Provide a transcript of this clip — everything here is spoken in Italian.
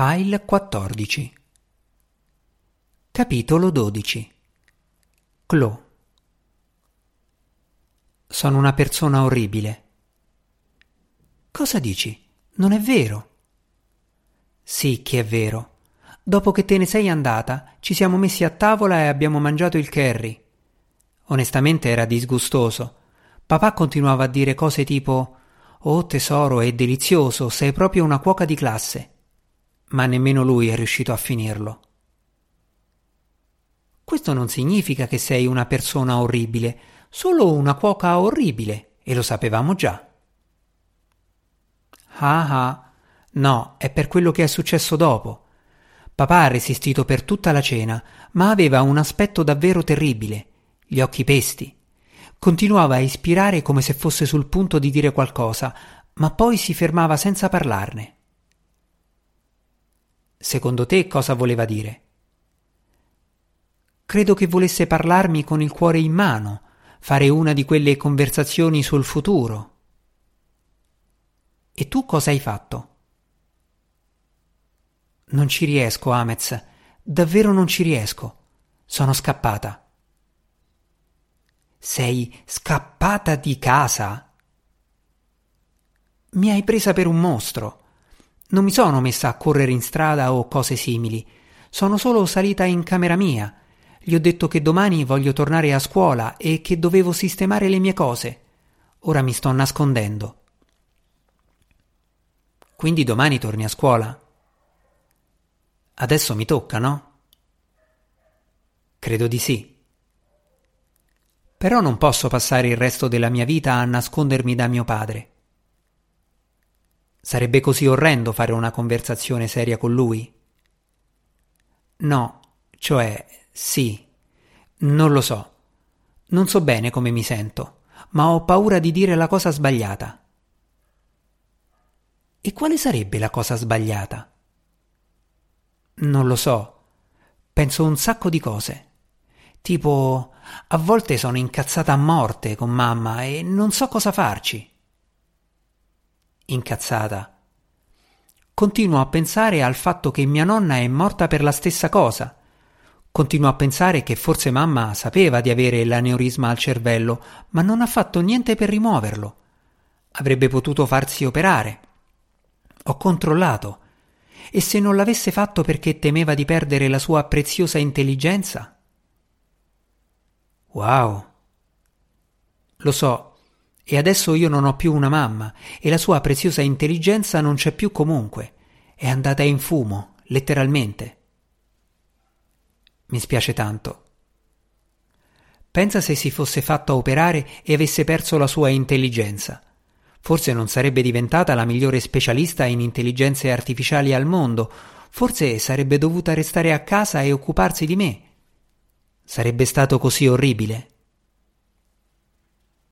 File 14 Capitolo 12 Clo Sono una persona orribile. Cosa dici? Non è vero. Sì che è vero. Dopo che te ne sei andata, ci siamo messi a tavola e abbiamo mangiato il curry. Onestamente era disgustoso. Papà continuava a dire cose tipo Oh tesoro, è delizioso, sei proprio una cuoca di classe ma nemmeno lui è riuscito a finirlo. Questo non significa che sei una persona orribile, solo una cuoca orribile, e lo sapevamo già. Ah ah, no, è per quello che è successo dopo. Papà ha resistito per tutta la cena, ma aveva un aspetto davvero terribile, gli occhi pesti. Continuava a ispirare come se fosse sul punto di dire qualcosa, ma poi si fermava senza parlarne. Secondo te cosa voleva dire? Credo che volesse parlarmi con il cuore in mano, fare una di quelle conversazioni sul futuro. E tu cosa hai fatto? Non ci riesco, Amez, davvero non ci riesco. Sono scappata. Sei scappata di casa? Mi hai presa per un mostro. Non mi sono messa a correre in strada o cose simili. Sono solo salita in camera mia. Gli ho detto che domani voglio tornare a scuola e che dovevo sistemare le mie cose. Ora mi sto nascondendo. Quindi domani torni a scuola? Adesso mi tocca, no? Credo di sì. Però non posso passare il resto della mia vita a nascondermi da mio padre. Sarebbe così orrendo fare una conversazione seria con lui? No, cioè sì, non lo so. Non so bene come mi sento, ma ho paura di dire la cosa sbagliata. E quale sarebbe la cosa sbagliata? Non lo so. Penso un sacco di cose. Tipo, a volte sono incazzata a morte con mamma e non so cosa farci incazzata. Continuo a pensare al fatto che mia nonna è morta per la stessa cosa. Continuo a pensare che forse mamma sapeva di avere l'aneurisma al cervello, ma non ha fatto niente per rimuoverlo. Avrebbe potuto farsi operare. Ho controllato. E se non l'avesse fatto perché temeva di perdere la sua preziosa intelligenza? Wow. Lo so, e adesso io non ho più una mamma e la sua preziosa intelligenza non c'è più comunque. È andata in fumo, letteralmente. Mi spiace tanto. Pensa se si fosse fatto operare e avesse perso la sua intelligenza. Forse non sarebbe diventata la migliore specialista in intelligenze artificiali al mondo, forse sarebbe dovuta restare a casa e occuparsi di me. Sarebbe stato così orribile.